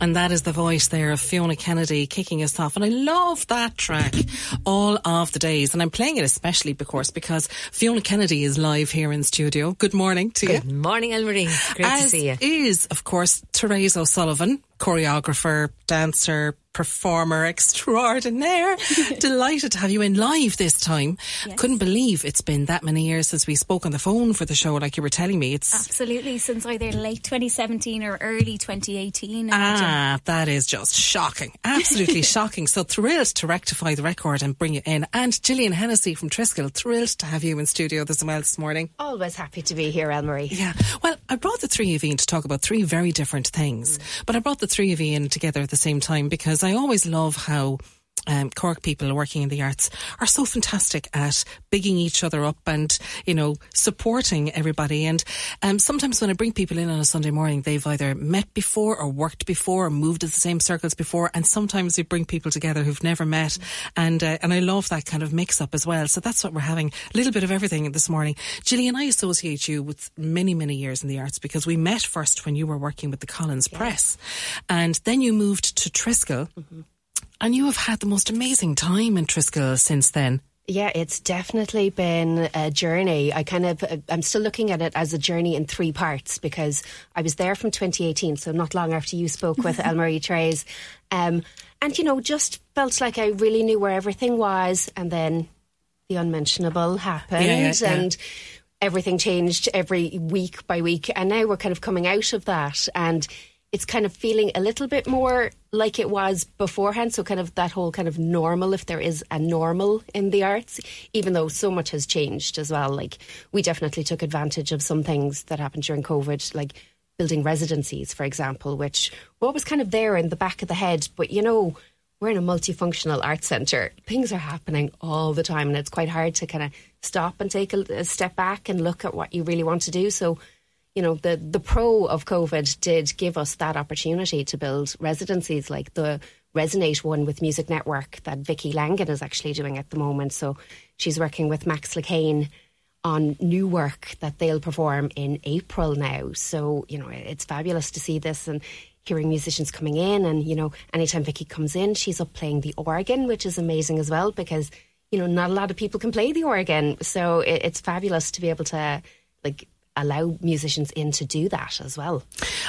And that is the voice there of Fiona Kennedy kicking us off. And I love that track all of the days. And I'm playing it especially, of course, because Fiona Kennedy is live here in studio. Good morning to you. Good morning, Elmarie. Great As to see you. is, of course, Therese O'Sullivan, choreographer, dancer, performer extraordinaire. Delighted to have you in live this time. Couldn't believe it's been that many years since we spoke on the phone for the show, like you were telling me. It's Absolutely, since either late 2017 or early 2018. Ah, that is just shocking. Absolutely shocking. So thrilled to rectify the record and bring you in. And Gillian Hennessy from Triskel, thrilled to have you in studio this well this morning. Always happy to be here, Elmarie. Yeah. Well, I brought the three of you in to talk about three very different things, but I brought the three of you in together at the same time because I always love how um, Cork people working in the arts are so fantastic at bigging each other up and, you know, supporting everybody. And um, sometimes when I bring people in on a Sunday morning, they've either met before or worked before or moved in the same circles before. And sometimes we bring people together who've never met. And, uh, and I love that kind of mix up as well. So that's what we're having. A little bit of everything this morning. Gillian, I associate you with many, many years in the arts because we met first when you were working with the Collins Press. And then you moved to Triskel. And you have had the most amazing time in Triskel since then. Yeah, it's definitely been a journey. I kind of, I'm still looking at it as a journey in three parts because I was there from 2018, so not long after you spoke with Elmarie Trays. Um, and, you know, just felt like I really knew where everything was. And then the unmentionable happened Yeah, yeah, yeah. and everything changed every week by week. And now we're kind of coming out of that. And it's kind of feeling a little bit more like it was beforehand. So, kind of that whole kind of normal, if there is a normal in the arts, even though so much has changed as well. Like, we definitely took advantage of some things that happened during COVID, like building residencies, for example, which were always kind of there in the back of the head. But, you know, we're in a multifunctional art centre. Things are happening all the time, and it's quite hard to kind of stop and take a, a step back and look at what you really want to do. So, you know, the the pro of COVID did give us that opportunity to build residencies like the Resonate one with Music Network that Vicky Langan is actually doing at the moment. So she's working with Max Lacane on new work that they'll perform in April now. So, you know, it's fabulous to see this and hearing musicians coming in. And, you know, anytime Vicky comes in, she's up playing the organ, which is amazing as well because, you know, not a lot of people can play the organ. So it, it's fabulous to be able to, like, allow musicians in to do that as well.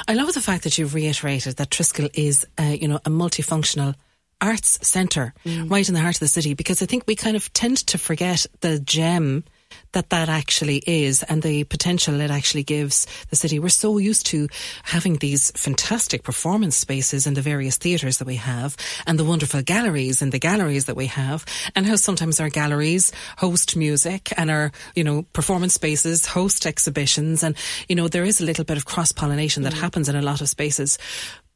I love the fact that you've reiterated that Triskel is, uh, you know, a multifunctional arts centre right in the heart of the city because I think we kind of tend to forget the gem that that actually is and the potential it actually gives the city. We're so used to having these fantastic performance spaces in the various theatres that we have and the wonderful galleries and the galleries that we have and how sometimes our galleries host music and our, you know, performance spaces host exhibitions and, you know, there is a little bit of cross pollination that mm. happens in a lot of spaces.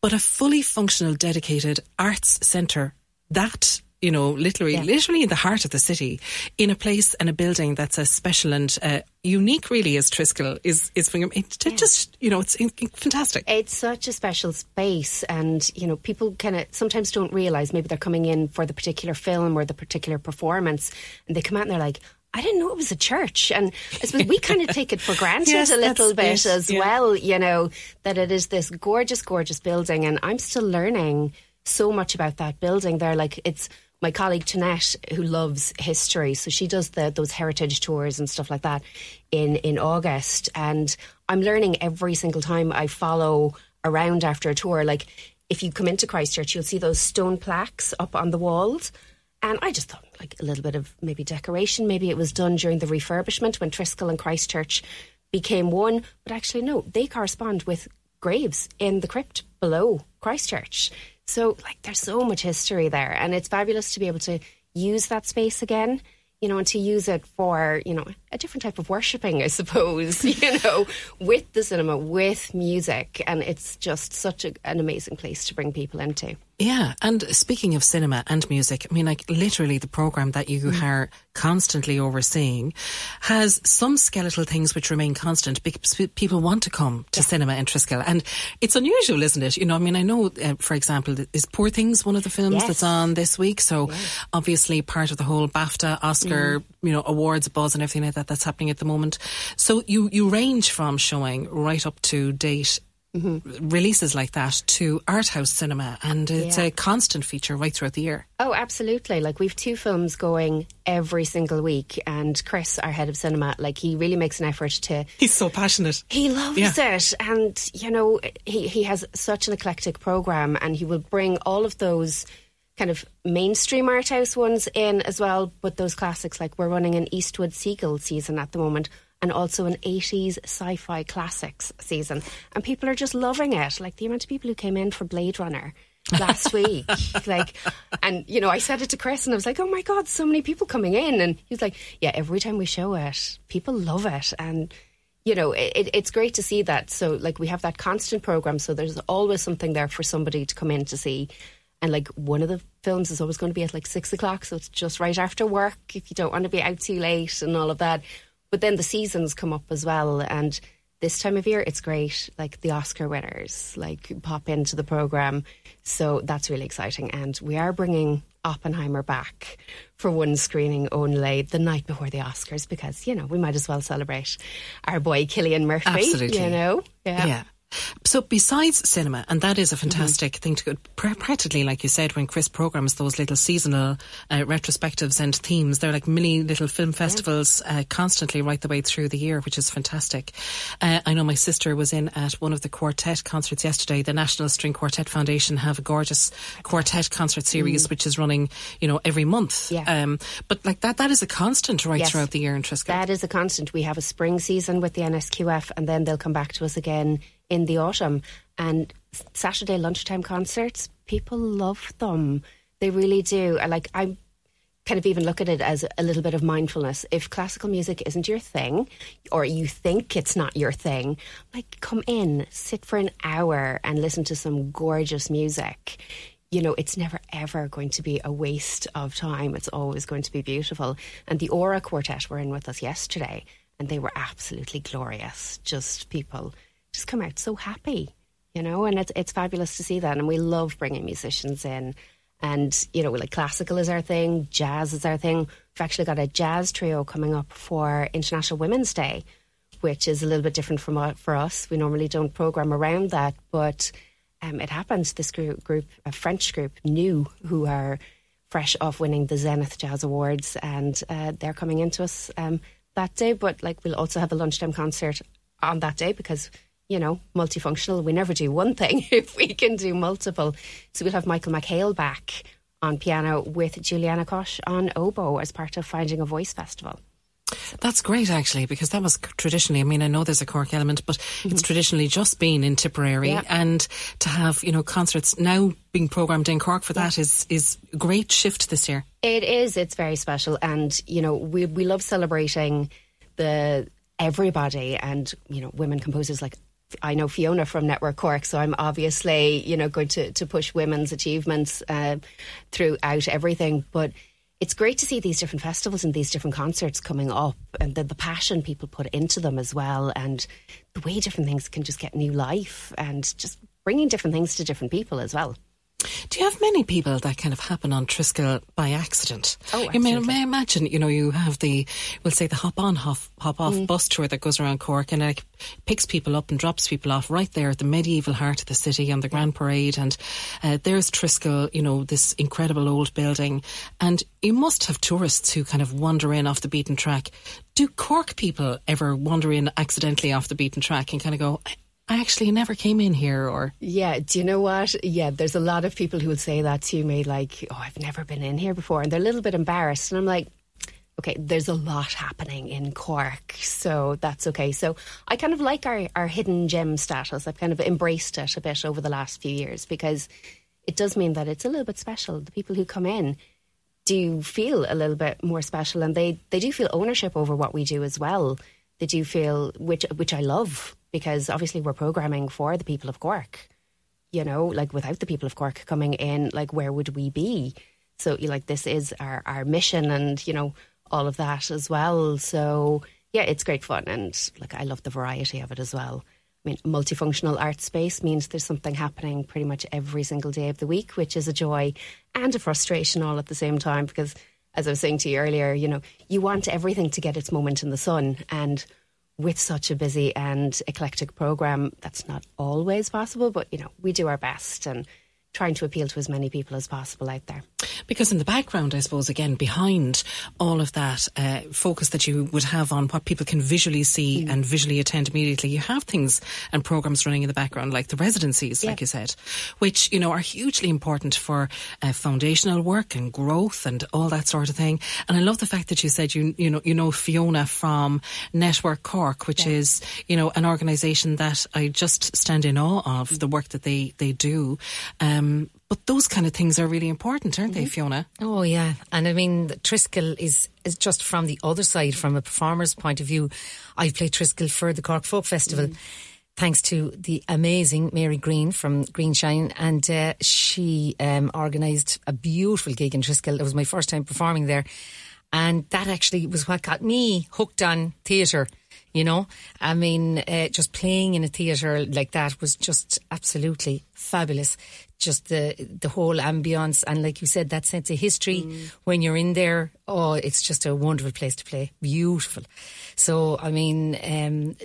But a fully functional, dedicated arts centre, that you know, literally, literally in the heart of the city, in a place and a building that's as special and uh, unique, really, as Triskel is. Is it, it just, you know, it's in, in- fantastic. It's such a special space, and you know, people kind of sometimes don't realize maybe they're coming in for the particular film or the particular performance, and they come out and they're like, I didn't know it was a church. And I suppose we kind of take it for granted Yes, a little bit it, as yeah. well, you know, that it is this gorgeous, gorgeous building. And I'm still learning so much about that building there. Like it's my colleague Tanette who loves history. So she does the those heritage tours and stuff like that in, in August. And I'm learning every single time I follow around after a tour. Like if you come into Christchurch, you'll see those stone plaques up on the walls. And I just thought, like a little bit of maybe decoration. Maybe it was done during the refurbishment when Triskel and Christchurch became one. But actually, no, they correspond with graves in the crypt below Christchurch. So, like, there's so much history there. And it's fabulous to be able to use that space again, you know, and to use it for, you know, a different type of worshipping, I suppose, you know, with the cinema, with music. And it's just such a, an amazing place to bring people into. Yeah, and speaking of cinema and music, I mean, like literally the program that you Mm. are constantly overseeing has some skeletal things which remain constant because people want to come to cinema in Triskel. And it's unusual, isn't it? You know, I mean, I know, uh, for example, is Poor Things one of the films Yes. that's on this week? So obviously part of the whole BAFTA, Oscar, Mm. you know, awards buzz and everything like that that's happening at the moment. So you, you range from showing right up to date mm-hmm. releases like that to art house cinema, and it's Yeah. a constant feature right throughout the year. Oh, absolutely. Like we've two films going every single week, and Chris, our head of cinema, like he really makes an effort to. He's so passionate. He loves Yeah. it, and you know he he has such an eclectic program, and he will bring all of those kind of mainstream art house ones in as well, but those classics like we're running an Eastwood Siegel season at the moment. And also an 80s sci fi classics season. And people are just loving it. Like the amount of people who came in for Blade Runner last week. Like, and you know, I said it to Chris, and I was like, "Oh my god, so many people coming in!" And he's like, "Yeah, every time we show it, people love it." And you know, it, it's great to see that. So, like, we have that constant program, so there's always something there for somebody to come in to see. And like, one of the films is always going to be at like six o'clock, so it's just right after work if you don't want to be out too late and all of that. But then the seasons come up as well, and this time of year it's great like the oscar winners like pop into the program so that's really exciting and we are bringing oppenheimer back for one screening only the night before the oscars because you know we might as well celebrate our boy cillian murphy Absolutely. you know Yeah. So besides cinema, and that is a fantastic Mm-hmm. thing to go, practically, like you said, when Chris programs those little seasonal uh, retrospectives and themes, they're like mini little film festivals uh, constantly right the way through the year, which is fantastic. Uh, I know my sister was in at one of the quartet concerts yesterday. The National String Quartet Foundation have a gorgeous quartet concert series, which is running, you know, every month. Mm. Yeah. Um, but like that, that is a constant right Yes. throughout the year in Triskel. That is a constant. We have a spring season with the NSQF, and then they'll come back to us again in the autumn. And Saturday lunchtime concerts, people love them. They really do. I like. I kind of even look at it as a little bit of mindfulness. If classical music isn't your thing, or you think it's not your thing, like come in, sit for an hour, and listen to some gorgeous music you know, it's never ever going to be a waste of time. It's always going to be beautiful. And the Aura Quartet were in with us yesterday, and they were absolutely glorious. Just people just come out so happy, you know, and it's it's fabulous to see that. And we love bringing musicians in. And you know, like classical is our thing, jazz is our thing. We've actually got a jazz trio coming up for International Women's Day, which is a little bit different from uh, for us. We normally don't program around that, but um, it happens. This group, group, a French group, New, who are fresh off winning the Zenith Jazz Awards, and uh, they're coming into us um, that day. But like, we'll also have a lunchtime concert on that day because you know, multifunctional. We never do one thing if we can do multiple. So we'll have Michael McHale back on piano with Juliana Koch on oboe as part of Finding a Voice Festival. That's great, actually, because that was traditionally. I mean, I know there's a Cork element, but mm-hmm. it's traditionally just been in Tipperary, Yeah. and to have you know concerts now being programmed in Cork for that is is a great shift this year. It is. It's very special, and you know we we love celebrating the everybody and you know women composers like. I know Fiona from Network Cork, so I'm obviously, you know, going to, to push women's achievements uh, throughout everything. But it's great to see these different festivals and these different concerts coming up and the, the passion people put into them as well and the way different things can just get new life and just bringing different things to different people as well. Do you have many people that kind of happen on Triskel by accident? Oh, You may, absolutely. may imagine, you know, you have the, we'll say the hop on, hop, hop off Mm. bus tour that goes around Cork and like picks people up and drops people off right there at the medieval heart of the city on the Grand Parade. And uh, there's Triskel, you know, this incredible old building. And you must have tourists who kind of wander in off the beaten track. Do Cork people ever wander in accidentally off the beaten track and kind of go, I, actually never came in here or Yeah, do you know what? Yeah, there's a lot of people who would say that to me, like, oh, I've never been in here before. And they're a little bit embarrassed. And I'm like, okay, there's a lot happening in Cork, so that's okay. So I kind of like our, our hidden gem status. I've kind of embraced it a bit over the last few years because it does mean that it's a little bit special. The people who come in do feel a little bit more special and they, they do feel ownership over what we do as well. They do feel, which, which I love because obviously we're programming for the people of Cork you know, like without the people of Cork coming in, like where would we be? So, like, this is our, our mission and, you know, all of that as well. So, yeah, it's great fun. And, like, I love the variety of it as well. I mean, multifunctional art space means there's something happening pretty much every single day of the week, which is a joy and a frustration all at the same time. Because, as I was saying to you earlier, you know, you want everything to get its moment in the sun. And with such a busy and eclectic program, that's not always possible, but you know, we do our best and trying to appeal to as many people as possible out there. Because in the background, I suppose, again, behind all of that uh, focus that you would have on what people can visually see and visually attend immediately, you have things and programs running in the background, like the residencies, like you said, which, you know, are hugely important for uh, foundational work and growth and all that sort of thing. And I love the fact that you said you, you know, you know Fiona from Network Cork, which is, you know, an organisation that I just stand in awe of the work that they, they do. Um, but those kind of things are really important, aren't they, Fiona? Oh yeah, and I mean Triskel is is just from the other side, from a performer's point of view. I played Triskel for the Cork Folk Festival. Thanks to the amazing Mary Green from Greenshine, and uh, she um, organised a beautiful gig in Triskel. It was my first time performing there, and that actually was what got me hooked on theatre. You know, I mean, uh, just playing in a theatre like that was just absolutely fabulous. Just the the whole ambience and, like you said, that sense of history when you're in there. Oh, it's just a wonderful place to play. Beautiful. So, I mean, um,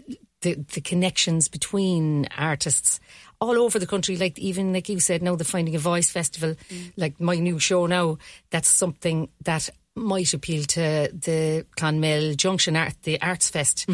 the the connections between artists all over the country, like even like you said, now the Finding a Voice festival, like my new show now, that's something that might appeal to the Clonmel Junction Art, the Arts Fest,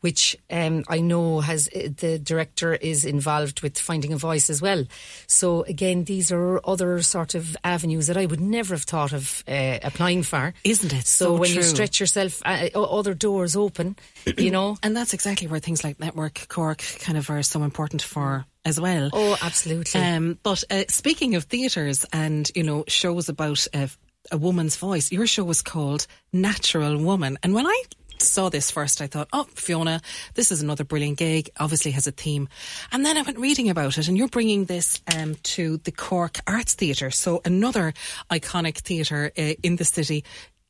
which um, I know has uh, the director is involved with Finding a Voice as well. So again, these are other sort of avenues that I would never have thought of uh, applying for. Isn't it So, so when you stretch yourself, uh, other doors open, you know. And that's exactly where things like Network Cork kind of are so important for as well. Oh, absolutely. Um, but uh, speaking of theatres and you know shows about uh, a woman's voice, your show was called Natural Woman, and when I saw this first, I thought, oh, Fiona, this is another brilliant gig. Obviously has a theme, and then I went reading about it, and you're bringing this um, to the Cork Arts Theatre, so another iconic theatre uh, in the city,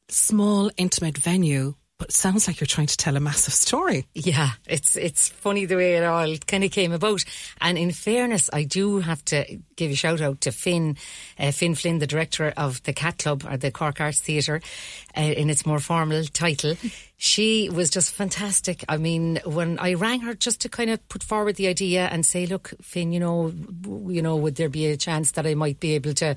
small, intimate venue. But it sounds like you're trying to tell a massive story. Yeah, it's it's funny the way it all kind of came about. And in fairness, I do have to give a shout out to Finn, uh, Finn Flynn, the director of the Cat Club or the Cork Arts Theatre, uh, in its more formal title. She was just fantastic. I mean, when I rang her just to kind of put forward the idea and say, "Look, Finn, you know, you know, would there be a chance that I might be able to?"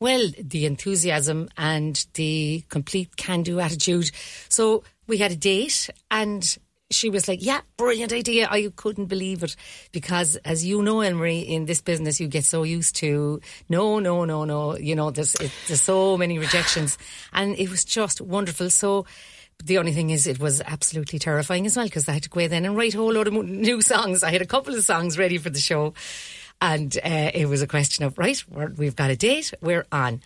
Well, the enthusiasm and the complete can-do attitude. So we had a date and she was like, yeah, brilliant idea. I couldn't believe it because as you know, Elmarie, in this business, you get so used to no, no, no, no, you know, there's, it, there's so many rejections and it was just wonderful. So, the only thing is, it was absolutely terrifying as well because I had to go in then and write a whole load of new songs. I had a couple of songs ready for the show, and uh, it was a question of right, we're, we've got a date, we're on.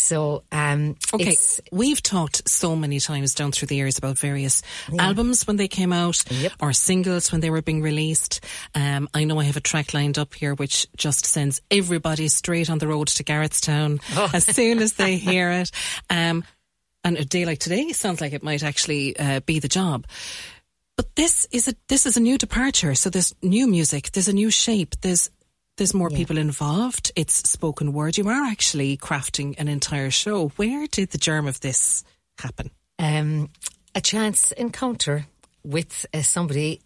So, um, Okay, it's- we've talked so many times down through the years about various albums when they came out Yep. or singles when they were being released. Um, I know I have a track lined up here which just sends everybody straight on the road to Garrettstown Oh. as soon as they hear it. Um, and a day like today sounds like it might actually uh, be the job. But this is a this is a new departure. So there's new music. There's a new shape. There's There's more people involved. It's spoken word. You are actually crafting an entire show. Where did the germ of this happen? um, a chance encounter with uh, somebody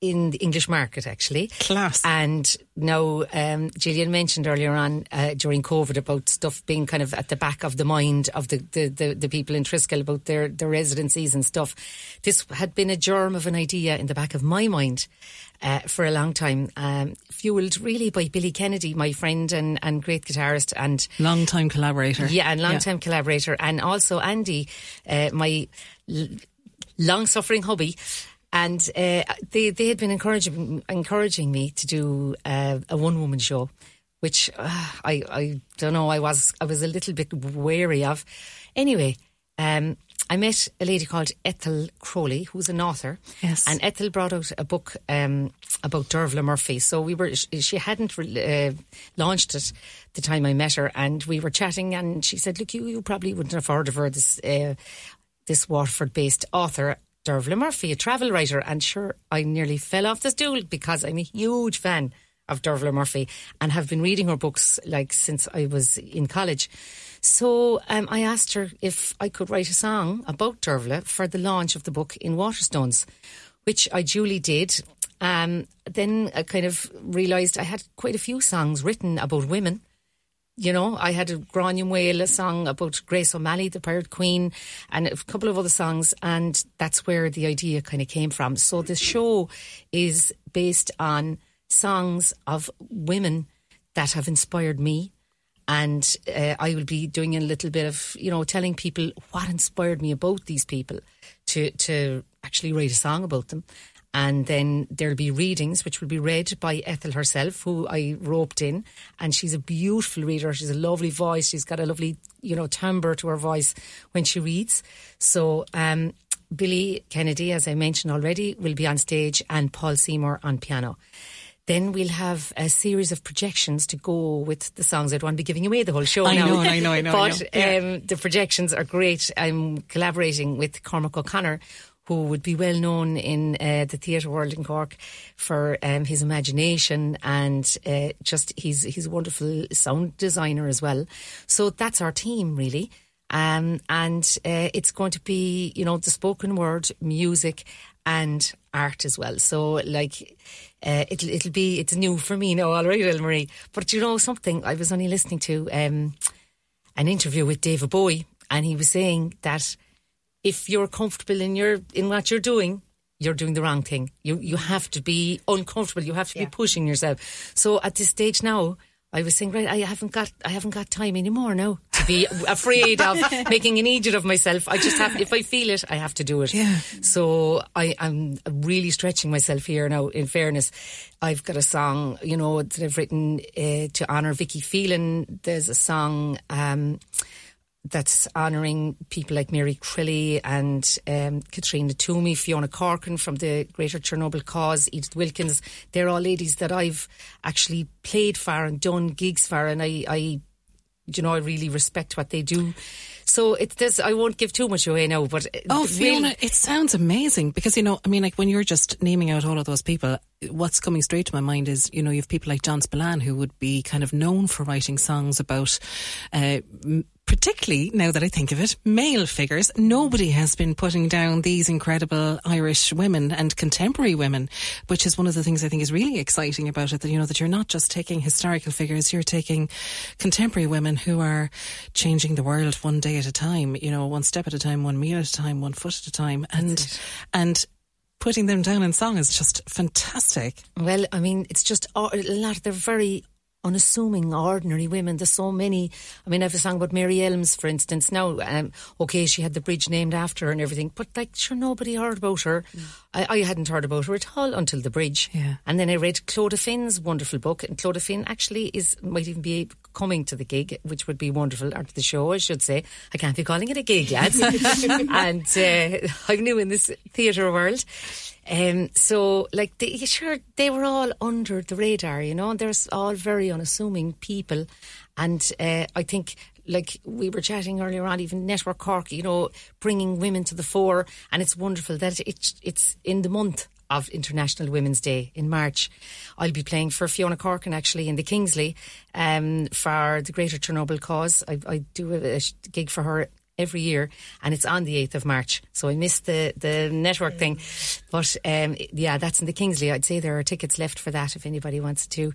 in the English market, actually. Class. And now, um, Gillian mentioned earlier on uh, during COVID about stuff being kind of at the back of the mind of the, the, the, the people in Triskel about their, their residencies and stuff. This had been a germ of an idea in the back of my mind. Uh, for a long time, um, fueled really by Billy Kennedy, my friend and, and great guitarist, and Long time collaborator. yeah, and long time collaborator, and also Andy, uh, my l- long suffering hubby. And uh, they they had been encouraging encouraging me to do uh, a one woman show, which uh, I I don't know I was I was a little bit wary of. Anyway, um, I met a lady called Ethel Crowley, who's an author. Yes. And Ethel brought out a book um, about Dervla Murphy. So we were, she hadn't re- uh, launched it the time I met her, and we were chatting, and she said, "Look, you, you probably wouldn't have heard of her. This uh, this Waterford-based author." Dervla Murphy, a travel writer, and sure, I nearly fell off the stool because I'm a huge fan of Dervla Murphy and have been reading her books like since I was in college. So um, I asked her if I could write a song about Dervla for the launch of the book in Waterstones, which I duly did. Um, then I kind of realised I had quite a few songs written about women. You know, I had a Granuaile, a song about Grace O'Malley, the Pirate Queen, and a couple of other songs, and that's where the idea kind of came from. So the show is based on songs of women that have inspired me. And uh, I will be doing a little bit of, you know, telling people what inspired me about these people to, to actually write a song about them. And then there'll be readings, which will be read by Ethel herself, who I roped in. And she's a beautiful reader. She's a lovely voice. She's got a lovely, you know, timbre to her voice when she reads. So, um, Billy Kennedy, as I mentioned already, will be on stage and Paul Seymour on piano. Then we'll have a series of projections to go with the songs. I don't want to be giving away the whole show I now. know, I know, I know, I But know. Yeah. um, the projections are great. I'm collaborating with Cormac O'Connor, who would be well known in uh, the theatre world in Cork for um, his imagination and uh, just he's he's a wonderful sound designer as well. So that's our team really. Um, and uh, it's going to be, you know, the spoken word, music, and art as well. So, like, uh, it'll it'll be it's new for me now, all right, Elmarie. But you know something, I was only listening to um, an interview with David Bowie, and he was saying that if you're comfortable in your in what you're doing, you're doing the wrong thing. You you have to be uncomfortable. You have to be pushing yourself. So at this stage now, I was saying, right, I haven't got I haven't got time anymore now to be afraid of making an idiot of myself. I just have if I feel it, I have to do it. Yeah. So I, I'm really stretching myself here now. In fairness, I've got a song, you know, that I've written uh, to honour Vicky Phelan. There's a song. Um, that's honouring people like Mary Crilly and um, Katrina Toomey, Fiona Corkin from the Greater Chernobyl Cause, Edith Wilkins. They're all ladies that I've actually played for and done gigs for, and I, I you know, I really respect what they do. So it's this. I won't give too much away now, but Oh, really- Fiona, it sounds amazing because, you know, I mean, like when you're just naming out all of those people, what's coming straight to my mind is, you know, you have people like John Spillane who would be kind of known for writing songs about, uh, particularly now that I think of it, male figures. Nobody has been putting down these incredible Irish women and contemporary women, which is one of the things I think is really exciting about it. That, you know, that you're not just taking historical figures, you're taking contemporary women who are changing the world one day at a time, you know, one step at a time, one meal at a time, one foot at a time. And, and, Putting them down in song is just fantastic. Well, I mean, it's just oh, a lot. They're very unassuming, ordinary women. There's so many. I mean, I have a song about Mary Elmes, for instance. Now, um, okay, she had the bridge named after her and everything, but like, sure, nobody heard about her. I, I hadn't heard about her at all until the bridge. Yeah. And then I read Clodagh Finn's wonderful book, and Clodagh Finn actually is might even be coming to the gig, which would be wonderful, or to the show, I should say. I can't be calling it a gig, lads. and uh, I'm new in this theatre world. Um, so, like, they, sure, they were all under the radar, you know, and they're all very unassuming people. And uh, I think, like, we were chatting earlier on, even Network Cork, you know, bringing women to the fore. And it's wonderful that it's, it's in the month of International Women's Day in March. I'll be playing for Fiona Corkin actually in the Kingsley um, for the Greater Chernobyl cause. I, I do a, a gig for her every year and it's on the 8th of March. So I missed the, the network thing. But um, yeah that's in the Kingsley. I'd say there are tickets left for that if anybody wants to.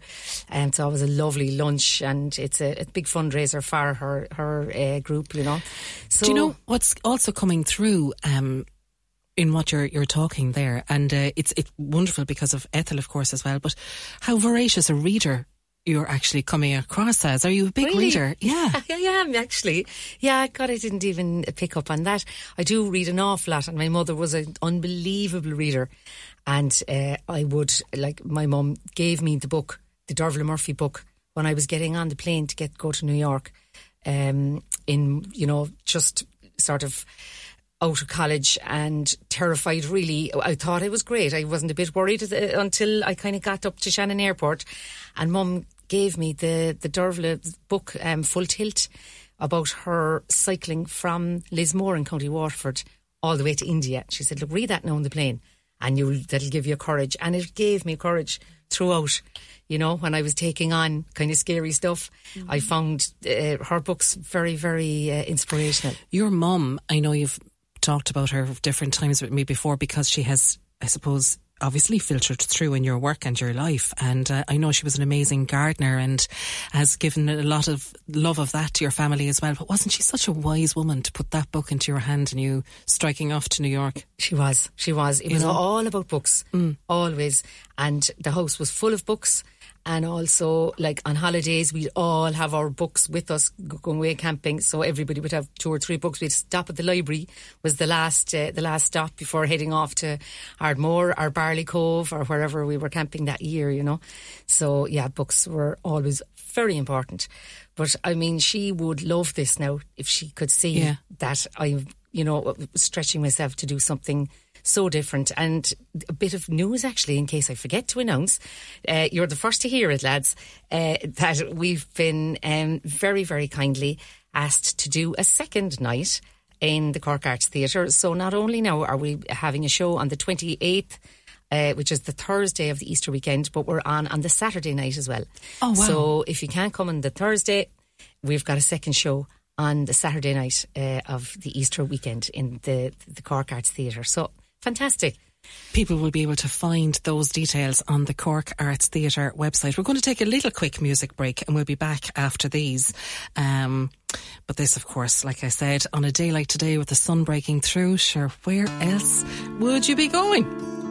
And um, it's always a lovely lunch and it's a, a big fundraiser for her her uh, group you know. So Do you know what's also coming through um, in what you're you're talking there? And uh, it's it's wonderful because of Ethel, of course, as well. But how voracious a reader you're actually coming across as? Are you a big Really? reader? Yeah. Yeah, I am actually. Yeah, God, I didn't even pick up on that. I do read an awful lot, and my mother was an unbelievable reader. And uh, I would, like, my mum gave me the book, the Dervla Murphy book, when I was getting on the plane to get go to New York. Um, in you know, just sort of out of college and terrified really. I thought I was great. I wasn't a bit worried uh, until I kind of got up to Shannon Airport and mum gave me the, the Dervla book, um, Full Tilt, about her cycling from Lismore in County Waterford all the way to India. She said, look, read that now on the plane and you'll, that'll give you courage. And it gave me courage throughout. You know, when I was taking on kind of scary stuff, I found uh, her books very, very uh, inspirational. Your mum, I know you've talked about her different times with me before because she has, I suppose, obviously filtered through in your work and your life. And uh, I know she was an amazing gardener and has given a lot of love of that to your family as well. But wasn't she such a wise woman to put that book into your hand and you striking off to New York? She was. She was. It was know? all about books, always. And the house was full of books. And also, like on holidays, we'd all have our books with us going away camping. So everybody would have two or three books. We'd stop at the library. Was the last uh, the last stop before heading off to Ardmore or Barley Cove or wherever we were camping that year. You know, so yeah, books were always very important. But I mean, she would love this now if she could see Yeah. that I'm, you know, stretching myself to do something so different. And a bit of news, actually, in case I forget to announce, uh, you're the first to hear it, lads, uh, that we've been um, very, very kindly asked to do a second night in the Cork Arts Theatre. So not only now are we having a show on the 28th, uh, which is the Thursday of the Easter weekend, but we're on on the Saturday night as well. Oh, wow. So if you can't come on the Thursday, we've got a second show on the Saturday night uh, of the Easter weekend in the the Cork Arts Theatre. So fantastic. People will be able to find those details on the Cork Arts Theatre website. We're going to take a little quick music break and we'll be back after these. Um, but this, of course, like I said, on a day like today with the sun breaking through, sure, where else would you be going?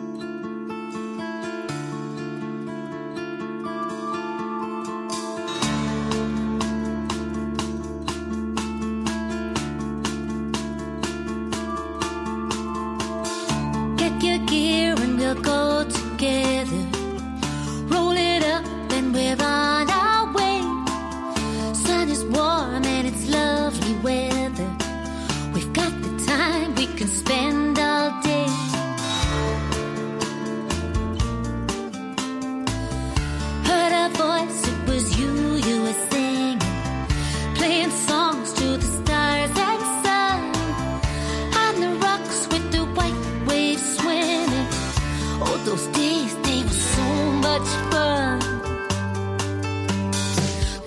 Those days, they were so much fun.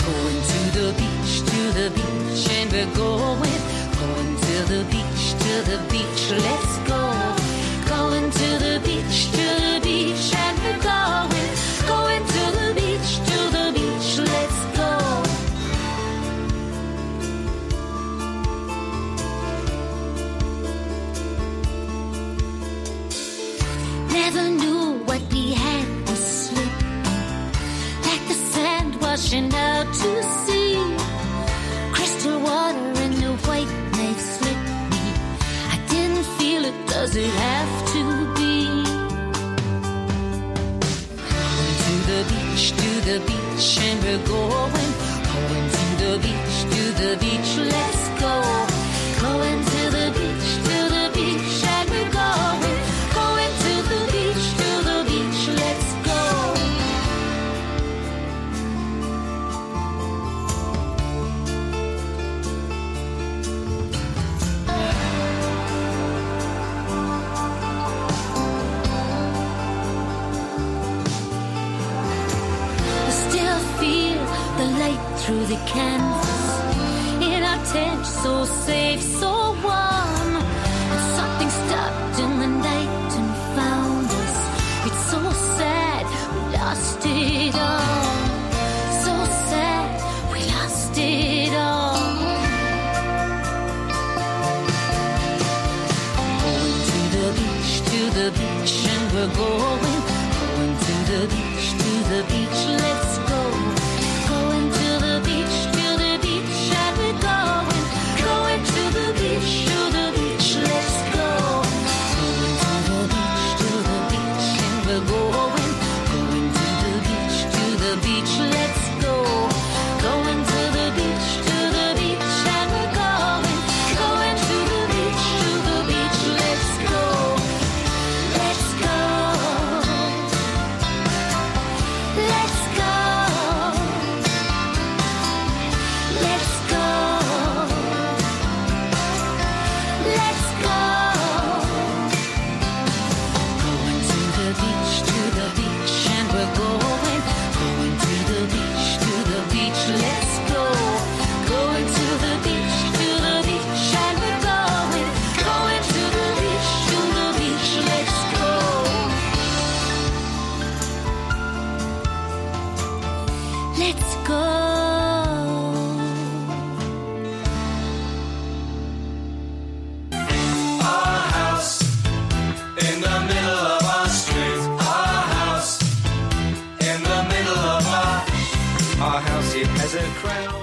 Going to the beach, to the beach, and we're going. Going to the beach, to the beach, let's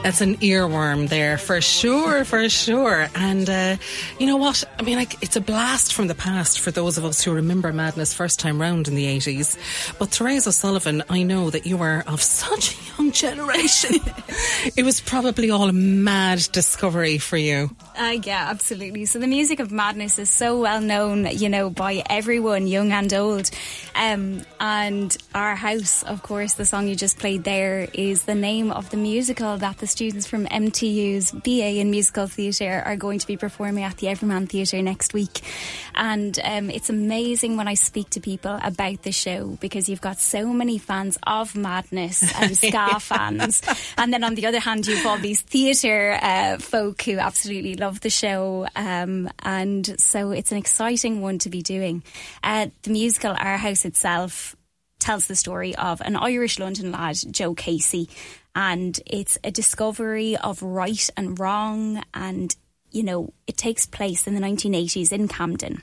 That's an earworm there for sure, for sure. And uh, you know what? I mean, like it's a blast from the past for those of us who remember Madness first time round in the eighties. But Therese O'Sullivan, I know that you are of such a young generation. it was probably all a mad discovery for you. Uh, yeah, absolutely. So the music of Madness is so well known, you know, by everyone, young and old. Um, and Our House, of course, the song you just played there is the name of the musical that the students from MTU's BA in Musical Theatre are going to be performing at the Everyman Theatre next week. And um, it's amazing when I speak to people about the show because you've got so many fans of Madness and ska fans. And then on the other hand, you've all these theatre uh, folk who absolutely love the show. Um, and so it's an exciting one to be doing. Uh, the musical Our House itself tells the story of an Irish London lad, Joe Casey. And it's a discovery of right and wrong. And, you know, it takes place in the 1980s in Camden.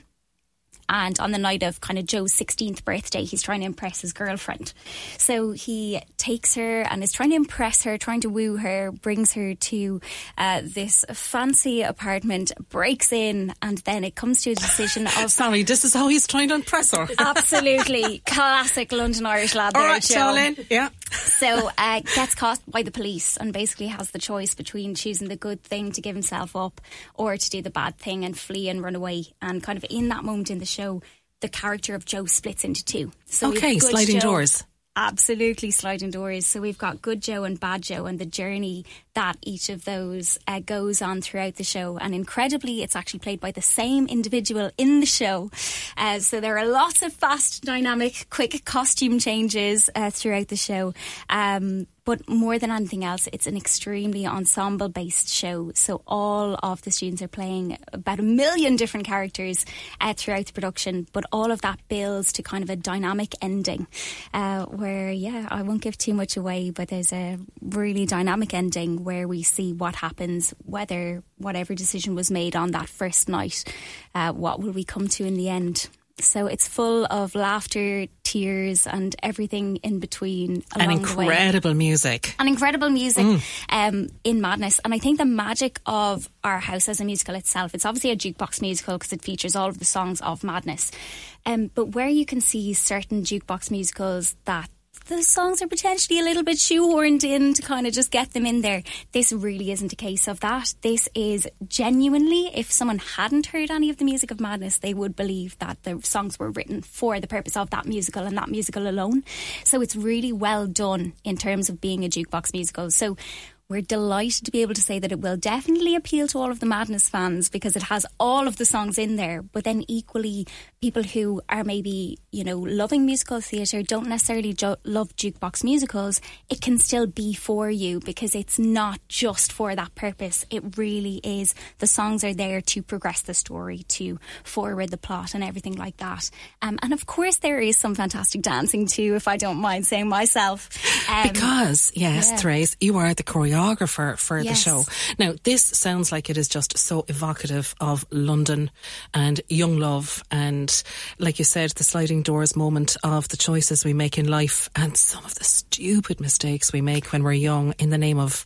And on the night of kind of Joe's 16th birthday, he's trying to impress his girlfriend. So he takes her and is trying to impress her, trying to woo her, brings her to uh, this fancy apartment, breaks in, and then it comes to a decision of Sorry, this is how he's trying to impress her. absolutely classic London Irish lad All there, right, Joe. Charlene. Yeah. So uh, gets caught by the police and basically has the choice between choosing the good thing to give himself up or to do the bad thing and flee and run away. And kind of in that moment in the show, the character of Joe splits into two. So Okay, sliding Joe- doors. Absolutely sliding doors. So we've got Good Joe and Bad Joe and the journey that each of those uh, goes on throughout the show. And incredibly, it's actually played by the same individual in the show. Uh, so there are lots of fast, dynamic, quick costume changes uh, throughout the show. Um, but more than anything else, it's an extremely ensemble based show. So all of the students are playing about a million different characters uh, throughout the production, but all of that builds to kind of a dynamic ending uh, where, yeah, I won't give too much away, but there's a really dynamic ending where we see what happens, whether whatever decision was made on that first night, uh, what will we come to in the end. So it's full of laughter, tears, and everything in between. And along the way incredible music. and incredible music um, in Madness. And I think the magic of Our House as a musical itself, it's obviously a jukebox musical because it features all of the songs of Madness. Um, but where you can see certain jukebox musicals that the songs are potentially a little bit shoehorned in to kind of just get them in there. This really isn't a case of that. This is genuinely, if someone hadn't heard any of the music of Madness, they would believe that the songs were written for the purpose of that musical and that musical alone. So it's really well done in terms of being a jukebox musical. So we're delighted to be able to say that it will definitely appeal to all of the Madness fans because it has all of the songs in there. But then equally, people who are maybe you know loving musical theatre don't necessarily jo- love jukebox musicals. It can still be for you because it's not just for that purpose. It really is. The songs are there to progress the story, to forward the plot, and everything like that. Um, and of course, there is some fantastic dancing too, if I don't mind saying myself. Um, Because, yes, yeah. Therese, you are the choreographer for the show. Now, this sounds like it is just so evocative of London and young love and, like you said, the sliding doors moment of the choices we make in life and some of the stupid mistakes we make when we're young in the name of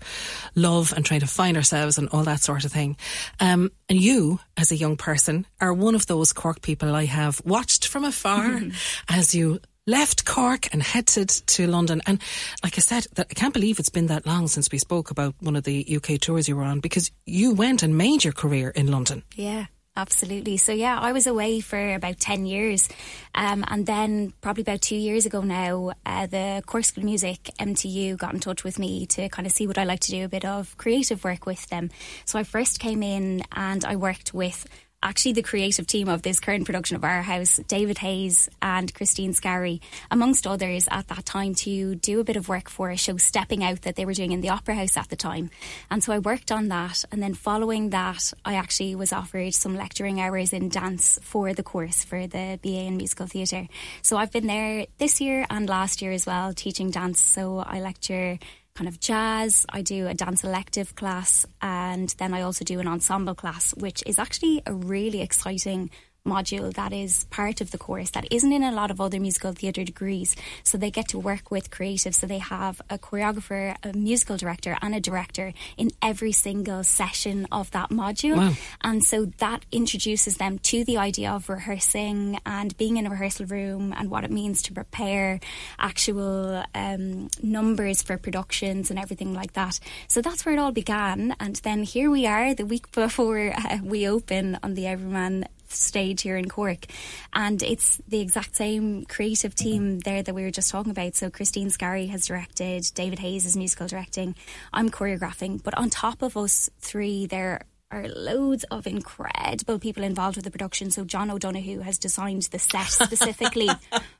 love and trying to find ourselves and all that sort of thing. Um, and you, as a young person, are one of those Cork people I have watched from afar as you left Cork and headed to London. And like I said, that I can't believe it's been that long since we spoke about one of the UK tours you were on because you went and made your career in London. Yeah, absolutely. So yeah, I was away for about ten years, um, and then probably about two years ago now, uh, the Cork School of Music MTU got in touch with me to kind of see what I like to do a bit of creative work with them. So I first came in and I worked with. Actually, the creative team of this current production of Our House, David Hayes and Christine Scarry, amongst others, at that time to do a bit of work for a show Stepping Out that they were doing in the Opera House at the time. And so I worked on that. And then following that, I actually was offered some lecturing hours in dance for the course for the BA in Musical Theatre. So I've been there this year and last year as well, teaching dance. So I lecture kind of jazz. I do a dance elective class, and then I also do an ensemble class, which is actually a really exciting module that is part of the course that isn't in a lot of other musical theatre degrees. So they get to work with creatives. So they have a choreographer, a musical director, and a director in every single session of that module. Wow. And so that introduces them to the idea of rehearsing and being in a rehearsal room and what it means to prepare actual um, numbers for productions and everything like that. So that's where it all began. And then here we are the week before uh, we open on the Everyman stage here in Cork. And it's the exact same creative team there that we were just talking about. So Christine Scarry has directed, David Hayes is musical directing, I'm choreographing. But on top of us three, there are loads of incredible people involved with the production. So John O'Donoghue has designed the set specifically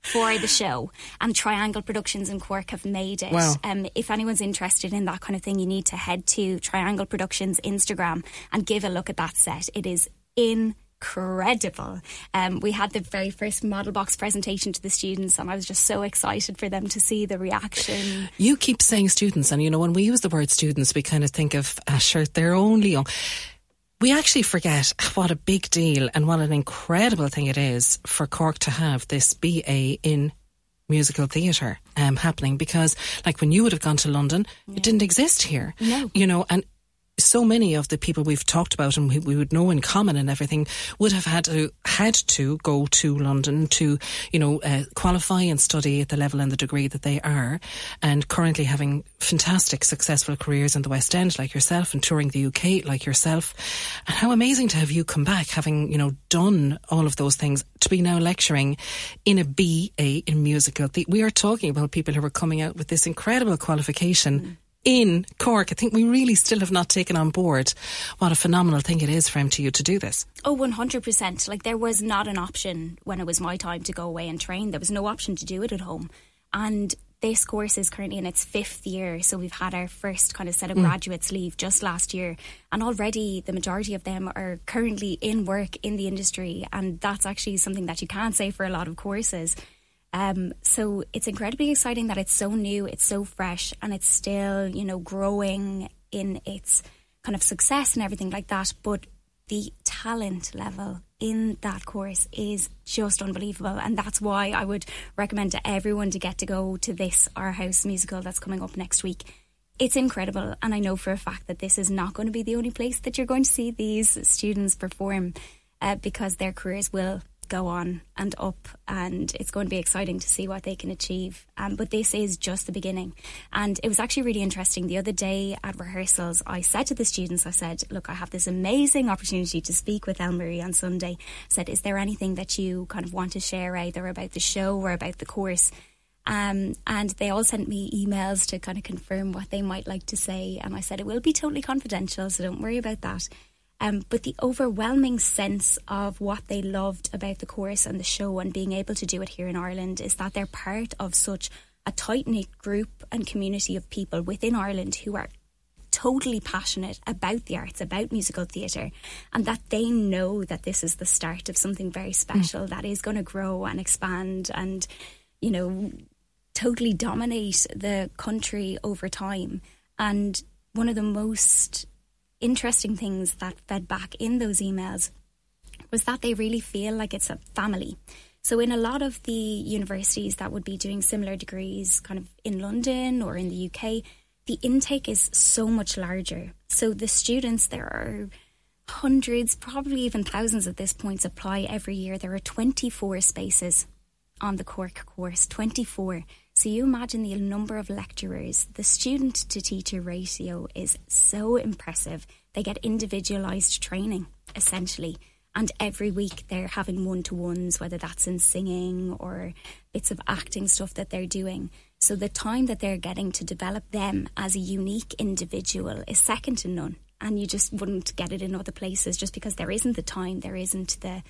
for the show, and Triangle Productions in Cork have made it. Wow. Um, if anyone's interested in that kind of thing, you need to head to Triangle Productions Instagram and give a look at that set. It is incredible. Um, we had the very first model box presentation to the students, and I was just so excited for them to see the reaction. You keep saying students, and you know, when we use the word students, we kind of think of, uh, sure, they're only young. We actually forget what a big deal and what an incredible thing it is for Cork to have this BA in musical theatre um, happening because, like, when you would have gone to London, it didn't exist here. No. You know, and so many of the people we've talked about and we, would know in common and everything would have had to had to go to London to you know uh, qualify and study at the level and the degree that they are. And currently having fantastic successful careers in the West End like yourself and touring the UK like yourself. And how amazing to have you come back having you know done all of those things to be now lecturing in a BA in musical. The- we are talking about people who are coming out with this incredible qualification in Cork. I think we really still have not taken on board what a phenomenal thing it is for MTU to do this. Oh, 100%. Like, there was not an option when it was my time to go away and train. There was no option to do it at home. And this course is currently in its fifth year. So we've had our first kind of set of mm. graduates leave just last year. And already the majority of them are currently in work in the industry. And that's actually something that you can't say for a lot of courses. Um, so it's incredibly exciting that it's so new, it's so fresh, and it's still, you know, growing in its kind of success and everything like that. But the talent level in that course is just unbelievable, and that's why I would recommend to everyone to get to go to this Our House musical that's coming up next week. It's incredible, and I know for a fact that this is not going to be the only place that you're going to see these students perform, uh, because their careers will go on and up and it's going to be exciting to see what they can achieve. Um, but this is just the beginning. And it was actually really interesting. The other day at rehearsals I said to the students I said look I have this amazing opportunity to speak with Elmarie on Sunday. I said is there anything that you kind of want to share either about the show or about the course? Um, and they all sent me emails to kind of confirm what they might like to say. And I said, it will be totally confidential, so don't worry about that. Um, but the overwhelming sense of what they loved about the course and the show and being able to do it here in Ireland is that they're part of such a tight knit group and community of people within Ireland who are totally passionate about the arts, about musical theatre, and that they know that this is the start of something very special that is going to grow and expand and, you know, totally dominate the country over time. And one of the most interesting things that fed back in those emails was that they really feel like it's a family. So, in a lot of the universities that would be doing similar degrees, kind of in London or in the UK, the intake is so much larger. So, the students, there are hundreds, probably even thousands at this point, apply every year. There are 24 spaces on the Cork course, 24. So you imagine the number of lecturers, the student to teacher ratio is so impressive. They get individualized training, essentially. And every week they're having one to ones, whether that's in singing or bits of acting stuff that they're doing. So the time that they're getting to develop them as a unique individual is second to none. And you just wouldn't get it in other places just because there isn't the time, there isn't the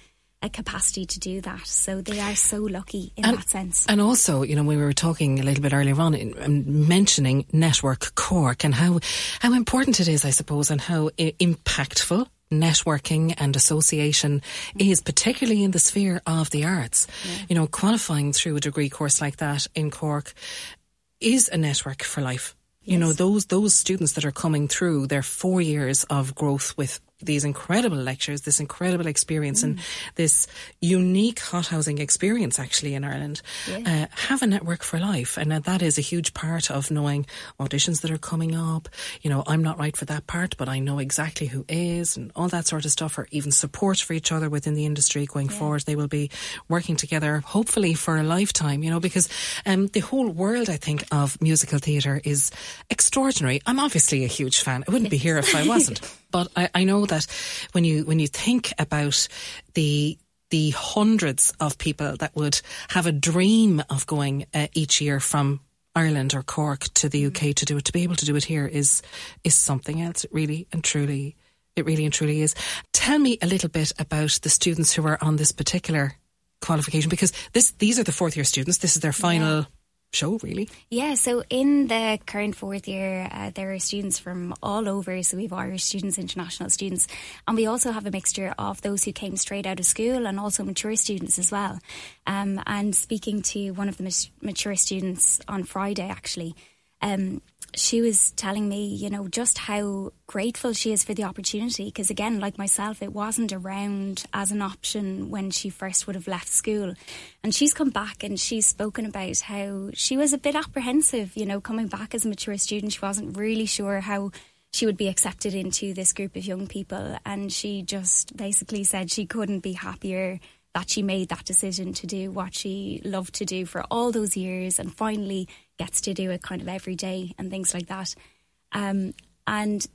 a capacity to do that. So they are so lucky in And- that sense. And also, you know, we were talking a little bit earlier on, in, um, mentioning Network Cork and how how important it is, I suppose, and how I- impactful networking and association is, particularly in the sphere of the arts. You know, qualifying through a degree course like that in Cork is a network for life. You know, those those students that are coming through their four years of growth with these incredible lectures, this incredible experience, and this unique hothousing experience actually in Ireland, uh, have a network for life, and that is a huge part of knowing auditions that are coming up. You know, I'm not right for that part, but I know exactly who is, and all that sort of stuff, or even support for each other within the industry going forward. They will be working together, hopefully for a lifetime. You know, because um, the whole world, I think, of musical theatre is extraordinary. I'm obviously a huge fan. I wouldn't be here if I wasn't. But I, I know that when you when you think about the the hundreds of people that would have a dream of going uh, each year from Ireland or Cork to the UK to do it, to be able to do it here is is something else. It really and truly, it really and truly is. Tell me a little bit about the students who are on this particular qualification because this these are the fourth year students. This is their final show, really. Yeah, so in the current fourth year, uh, there are students from all over. So we have Irish students, international students, and we also have a mixture of those who came straight out of school and also mature students as well. Um, and speaking to one of the mat- mature students on Friday, actually, um, she was telling me, you know, just how grateful she is for the opportunity. Because again, like myself, it wasn't around as an option when she first would have left school. And she's come back and she's spoken about how she was a bit apprehensive, you know, coming back as a mature student. She wasn't really sure how she would be accepted into this group of young people. And she just basically said she couldn't be happier that she made that decision to do what she loved to do for all those years and finally gets to do it kind of every day and things like that. Um, and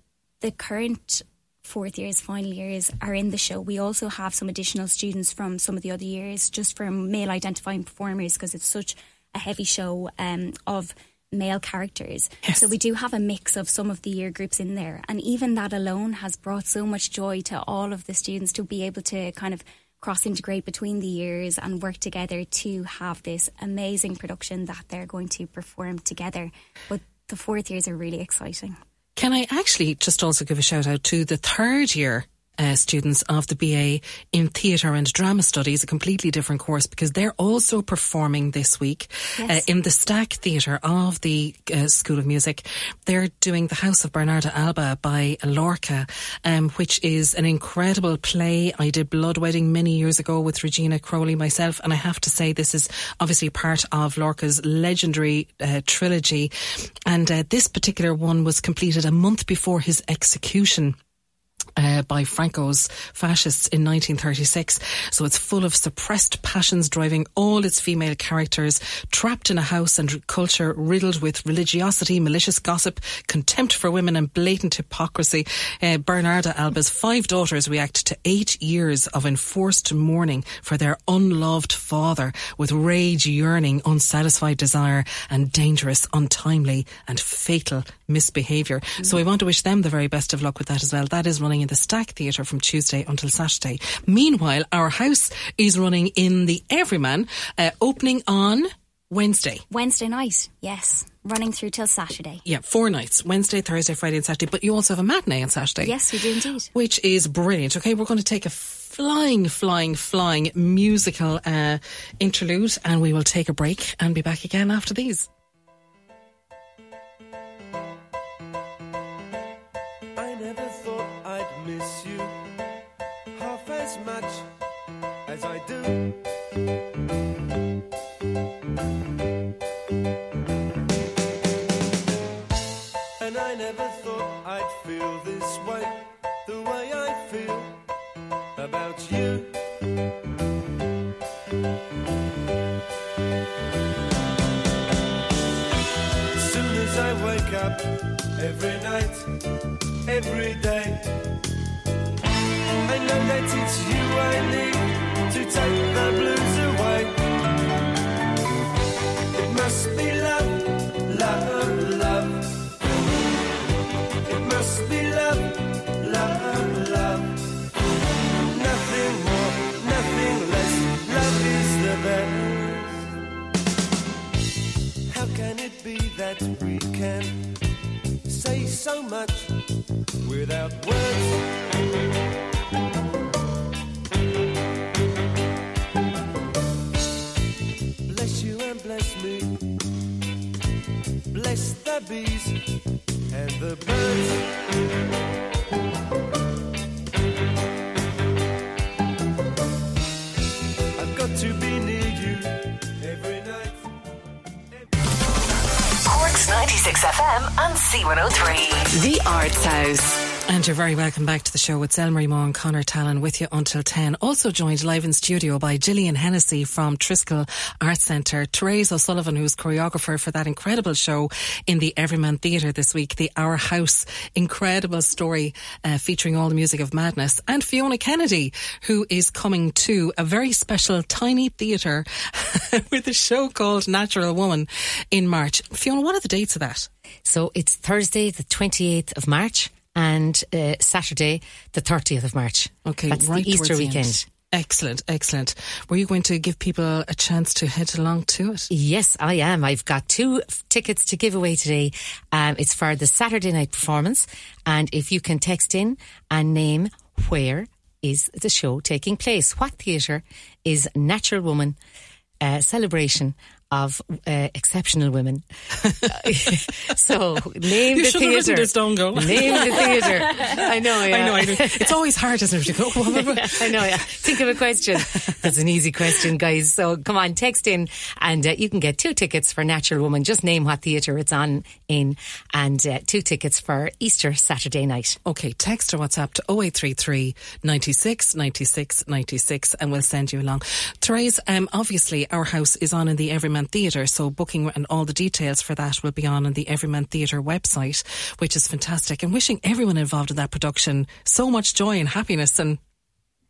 the current fourth years, final years are in the show. We also have some additional students from some of the other years, just from male identifying performers, because it's such a heavy show um, of male characters. So we do have a mix of some of the year groups in there. And even that alone has brought so much joy to all of the students to be able to kind of cross integrate between the years and work together to have this amazing production that they're going to perform together. But the fourth years are really exciting. Can I actually just also give a shout out to the third year uh, students of the BA in Theatre and Drama Studies, a completely different course because they're also performing this week uh, in the Stack Theatre of the uh, School of Music. They're doing The House of Bernarda Alba by Lorca, um, which is an incredible play. I did Blood Wedding many years ago with Regina Crowley myself, and I have to say this is obviously part of Lorca's legendary uh, trilogy. And uh, this particular one was completed a month before his execution uh, by Franco's fascists in 1936. So it's full of suppressed passions driving all its female characters, trapped in a house and culture riddled with religiosity, malicious gossip, contempt for women, and blatant hypocrisy. Uh, Bernarda Alba's five daughters react to eight years of enforced mourning for their unloved father with rage, yearning, unsatisfied desire, and dangerous, untimely, and fatal misbehaviour. So we want to wish them the very best of luck with that as well. That is running in the Stack Theatre from Tuesday until Saturday. Meanwhile, our house is running in the Everyman, uh, opening on Wednesday. Wednesday night, yes, running through till Saturday. Yeah, four nights Wednesday, Thursday, Friday, and Saturday. But you also have a matinee on Saturday. Yes, we do indeed. Which is brilliant. Okay, we're going to take a flying, flying, flying musical uh, interlude and we will take a break and be back again after these. Every night, every day. I know that it's you I need to take the blues away. It must be love, love, love. It must be love, love, love. Nothing more, nothing less. Love is the best. How can it be that we can much without words? Bless you and bless me. Bless the bees and the birds. 96 FM and C103. The Arts House. And you're very welcome back to the show with Elmarie Moore and Connor Talon with you until 10. Also joined live in studio by Gillian Hennessy from Triskel Arts Centre, Therese O'Sullivan, who's choreographer for that incredible show in the Everyman Theatre this week, the Our House incredible story uh, featuring all the music of madness, and Fiona Kennedy, who is coming to a very special tiny theatre with a show called Natural Woman in March. Fiona, what are the dates of that? So it's Thursday, the 28th of March, and uh, Saturday, the 30th of March. Okay, That's right the Easter towards the weekend. Excellent, excellent. Were you going to give people a chance to head along to it? Yes, I am. I've got two f- tickets to give away today. Um, it's for the Saturday night performance. And if you can text in and name where is the show taking place, what theatre is Natural Woman uh, celebration of uh, exceptional women. so name You the should have written theatre. this down, go. Name the theatre. I know. Yeah. I know, I know. It's always hard, isn't it? To go, I know, yeah. Think of a question. That's an easy question, guys. So come on, text in and uh, you can get two tickets for Natural Woman. Just name what theatre it's on in and uh, two tickets for Easter Saturday night. Okay, text or WhatsApp to 0833 96 96 96 and we'll send you along. Therese, um, obviously our house is on in the Everyman Theatre, so booking and all the details for that will be on in the Everyman Theatre website, which is fantastic. And wishing everyone involved in that production so much joy and happiness and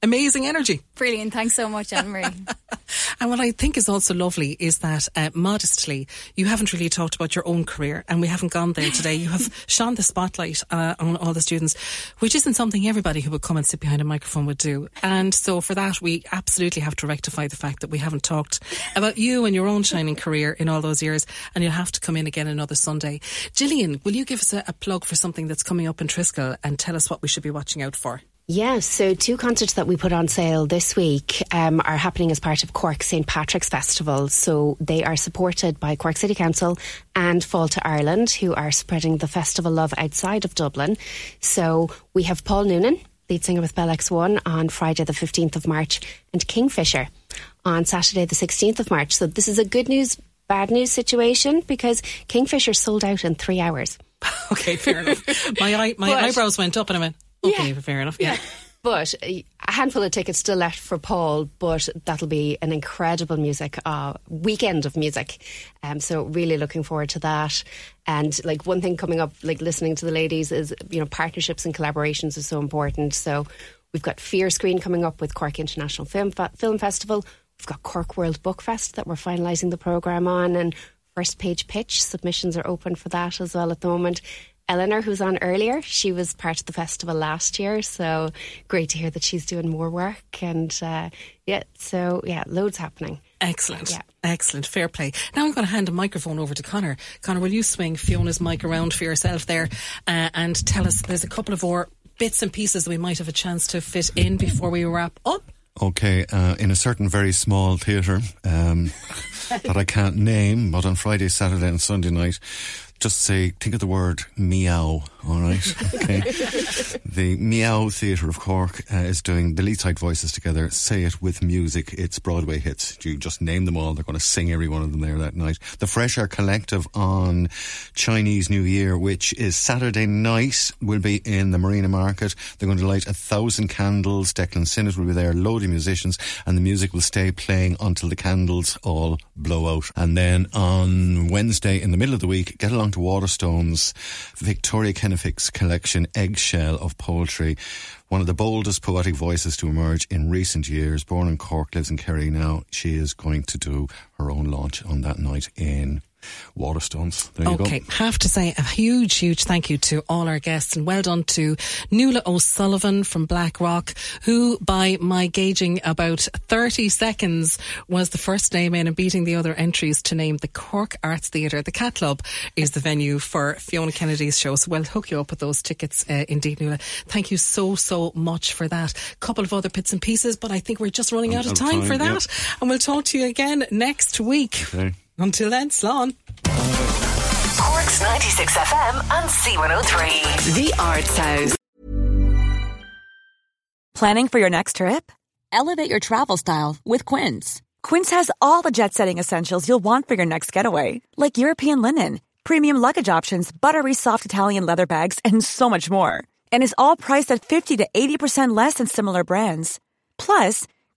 amazing energy. Brilliant. Thanks so much, Elmarie. And what I think is also lovely is that uh, modestly, you haven't really talked about your own career, and we haven't gone there today. You have shone the spotlight uh, on all the students, which isn't something everybody who would come and sit behind a microphone would do. And so, for that, we absolutely have to rectify the fact that we haven't talked about you and your own shining career in all those years, and you'll have to come in again another Sunday. Gillian, will you give us a, a plug for something that's coming up in Triskel and tell us what we should be watching out for? Yeah, so two concerts that we put on sale this week um, are happening as part of Cork St Patrick's Festival. So they are supported by Cork City Council and Fáilte Ireland, who are spreading the festival love outside of Dublin. So we have Paul Noonan, lead singer with Bell X1, on Friday the 15th of March, and Kingfishr on Saturday the 16th of March. So this is a good news, bad news situation because Kingfishr sold out in three hours. Okay, fair enough. My eye, my But- eyebrows went up, and I went, Okay, fair enough. Yeah. But uh, a handful of tickets still left for Paul, but that'll be an incredible music uh, weekend of music. Um, so really looking forward to that. And like one thing coming up, like listening to the ladies, is you know partnerships and collaborations are so important. So we've got Fear Screen coming up with Cork International Film Fe- Film Festival. We've got Cork World Book Fest that we're finalising the programme on, and first page pitch submissions are open for that as well at the moment. Eleanor, who's on earlier, she was part of the festival last year, so great to hear that she's doing more work. And uh, yeah, so yeah, loads happening. Excellent. Yeah. Excellent. Fair play. Now I'm going to hand a microphone over to Connor. Connor, will you swing Fiona's mic around for yourself there uh, and tell us there's a couple of more bits and pieces that we might have a chance to fit in before we wrap up? Okay, uh, in a certain very small theatre um, that I can't name, but on Friday, Saturday, and Sunday night, just say, think of the word meow, all right? Okay. the Meow Theatre of Cork uh, is doing the Leeside Voices together. Say it with music. It's Broadway hits. You just name them all. They're going to sing every one of them there that night. The Fresh Air Collective on Chinese New Year, which is Saturday night, will be in the Marina Market. They're going to light a thousand candles. Declan Sinnott will be there, load of musicians, and the music will stay playing until the candles all blow out. And then on Wednesday, in the middle of the week, get along to Waterstones, Victoria Kennefic's collection Eggshell of Poetry. One of the boldest poetic voices to emerge in recent years. Born in Cork, lives in Kerry now. She is going to do her own launch on that night in Waterstones. There you okay, go. have to say a huge, huge thank you to all our guests and well done to Nuala O'Sullivan from Blackrock, who, by my gauging about 30 seconds, was the first name in and beating the other entries to name the Cork Arts Theatre. The Cat Club is the venue for Fiona Kennedy's show, so we'll hook you up with those tickets uh, indeed, Nuala. Thank you so, so much for that. A couple of other bits and pieces, but I think we're just running out of Out of time, time, for that. yep. And we'll talk to you again next week. Okay. Until then, Slán. Cork's 96 FM and C103. The Arts House. Planning for your next trip? Elevate your travel style with Quince. Quince has all the jet setting essentials you'll want for your next getaway, like European linen, premium luggage options, buttery soft Italian leather bags, and so much more. And is all priced at 50 to 80% less than similar brands. Plus,